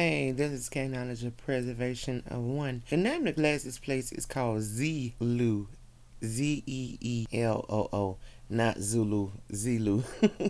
Hey, this is Knowledge of Preservation of One. The name of the glasses place is called Zeeloo. Z E E L O O, not Zulu, Zulu.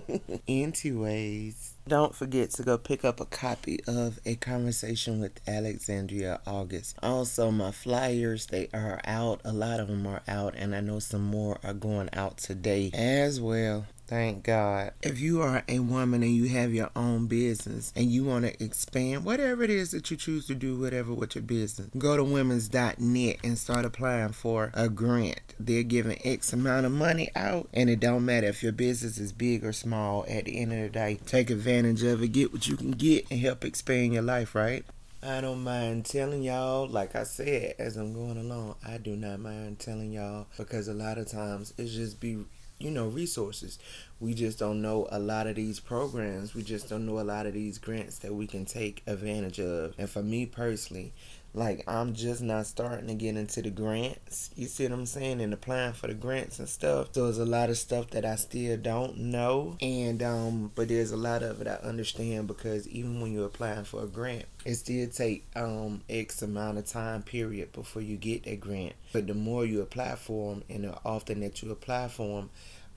Anyways, don't forget to go pick up a copy of A Conversation with Alexandria August. Also, my flyers, they are out. A lot of them are out, and I know some more are going out today as well. Thank God. If you are a woman and you have your own business and you want to expand, whatever it is that you choose to do, whatever with your business, go to women's.net and start applying for a grant. They're giving X amount of money out, and it don't matter if your business is big or small. At the end of the day, take advantage of it, get what you can get, and help expand your life, right? I don't mind telling y'all, like I said, as I'm going along, I do not mind telling y'all because a lot of times it's just be you know resources. We just don't know a lot of these programs. We just don't know a lot of these grants that we can take advantage of. And for me personally like i'm just not starting to get into the grants. You see what i'm saying? And applying for the grants and stuff. So there's a lot of stuff that i still don't know. And um but there's a lot of it i understand because even when you're applying for a grant it still take um x amount of time period before you get that grant. But the more you apply for them and the often that you apply for them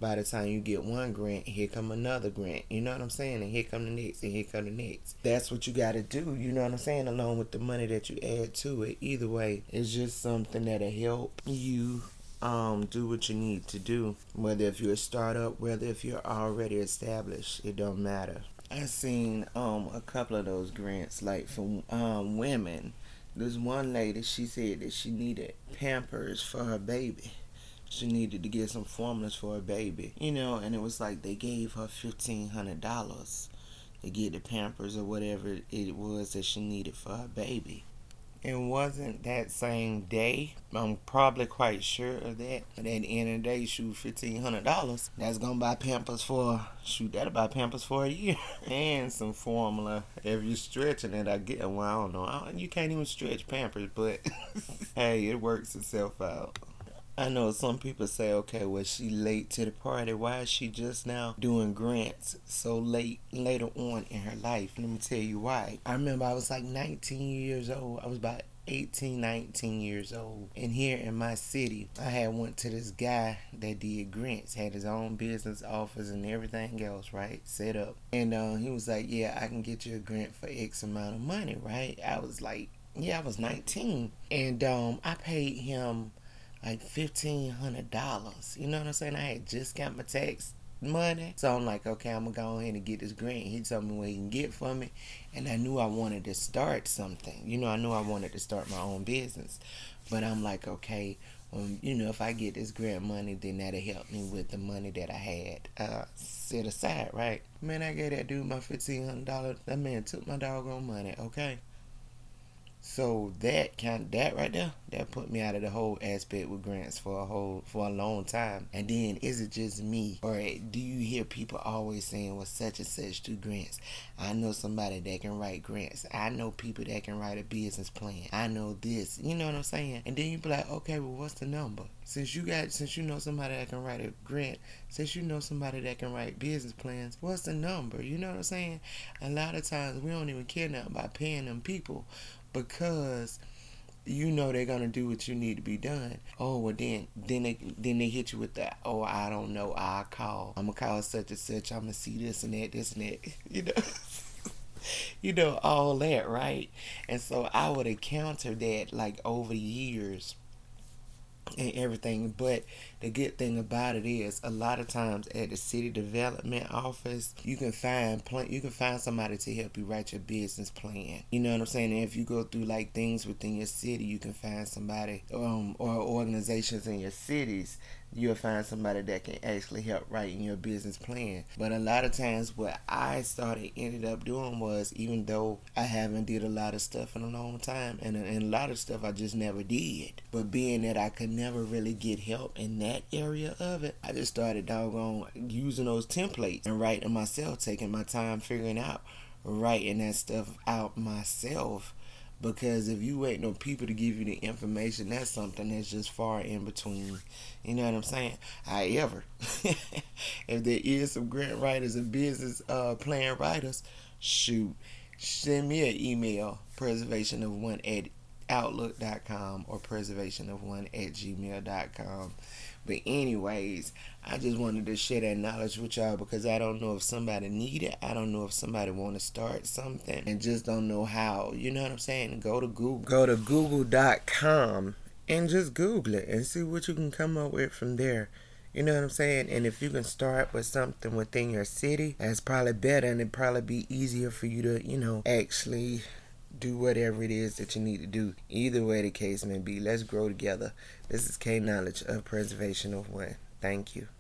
by the time you get one grant, here come another grant. You know what I'm saying? And here come the next, and here come the next. That's what you got to do. You know what I'm saying? Along with the money that you add to it. Either way, it's just something that'll help you um, do what you need to do. Whether if you're a startup, whether if you're already established, it don't matter. I seen um a couple of those grants like for um women. There's one lady she said that she needed Pampers for her baby she needed to get some formulas for her baby. You know, and it was like they gave her fifteen hundred dollars to get the pampers or whatever it was that she needed for her baby. It wasn't that same day. I'm probably quite sure of that. But at the end of the day, shoot, fifteen hundred dollars. That's gonna buy Pampers for shoot. That'll buy Pampers for a year and some formula. If you're stretching it, I get. Well, I don't know. you can't even stretch Pampers, but hey, it works itself out. I know some people say, okay, well, she late to the party. Why is she just now doing grants so late later on in her life? Let me tell you why. I remember I was like 19 years old. I was about 18, 19 years old. And here in my city, I had went to this guy that did grants, had his own business office and everything else, right? Set up. And uh, he was like, yeah, I can get you a grant for X amount of money, right? I was like, yeah, I was 19. And um, I paid him like fifteen hundred dollars. You know what I'm saying? I had just got my tax money. So I'm like, okay, I'm gonna go ahead and get this grant. He told me what he can get for me. And I knew I wanted to start something. You know, I knew I wanted to start my own business. But I'm like, okay, um, you know, if I get this grant money, then that'll help me with the money that I had uh, set aside, right? Man, I gave that dude my fifteen hundred dollars. That man took my doggone money, okay? So that kind that right there, that put me out of the whole aspect with grants for a whole for a long time. And then is it just me, or do you hear people always saying, "Well, such and such do grants"? I know somebody that can write grants. I know people that can write a business plan. I know this. You know what I'm saying? And then you be like, okay, well, what's the number? Since you got, since you know somebody that can write a grant, since you know somebody that can write business plans, what's the number? You know what I'm saying? A lot of times we don't even care now about paying them people because you know they're gonna do what you need to be done. Oh well then then they then they hit you with that, oh I don't know, I call. I'm gonna call such and such, I'm gonna see this and that, this and that. You know You know, all that, right? And so I would encounter that like over the years and everything. But the good thing about it is, a lot of times at the city development office, you can find plan. You can find somebody to help you write your business plan. You know what I'm saying? And if you go through like things within your city, you can find somebody um, or organizations in your cities you'll find somebody that can actually help writing your business plan. But a lot of times what I started ended up doing was even though I haven't did a lot of stuff in a long time and, and a lot of stuff I just never did. But being that I could never really get help in that area of it, I just started doggone using those templates and writing myself, taking my time figuring out writing that stuff out myself because if you wait on people to give you the information, that's something that's just far in between. You know what I'm saying? However, if there is some grant writers and business uh, plan writers, shoot, send me an email, preservation of one at outlook.com or preservation of one at gmail.com. But anyways, I just wanted to share that knowledge with y'all because I don't know if somebody need it. I don't know if somebody want to start something and just don't know how. You know what I'm saying? Go to Google. Go to google.com and just Google it and see what you can come up with from there. You know what I'm saying? And if you can start with something within your city, that's probably better and it'd probably be easier for you to, you know, actually do whatever it is that you need to do. Either way the case may be, let's grow together. This is K Knowledge of Preservation of One. Thank you.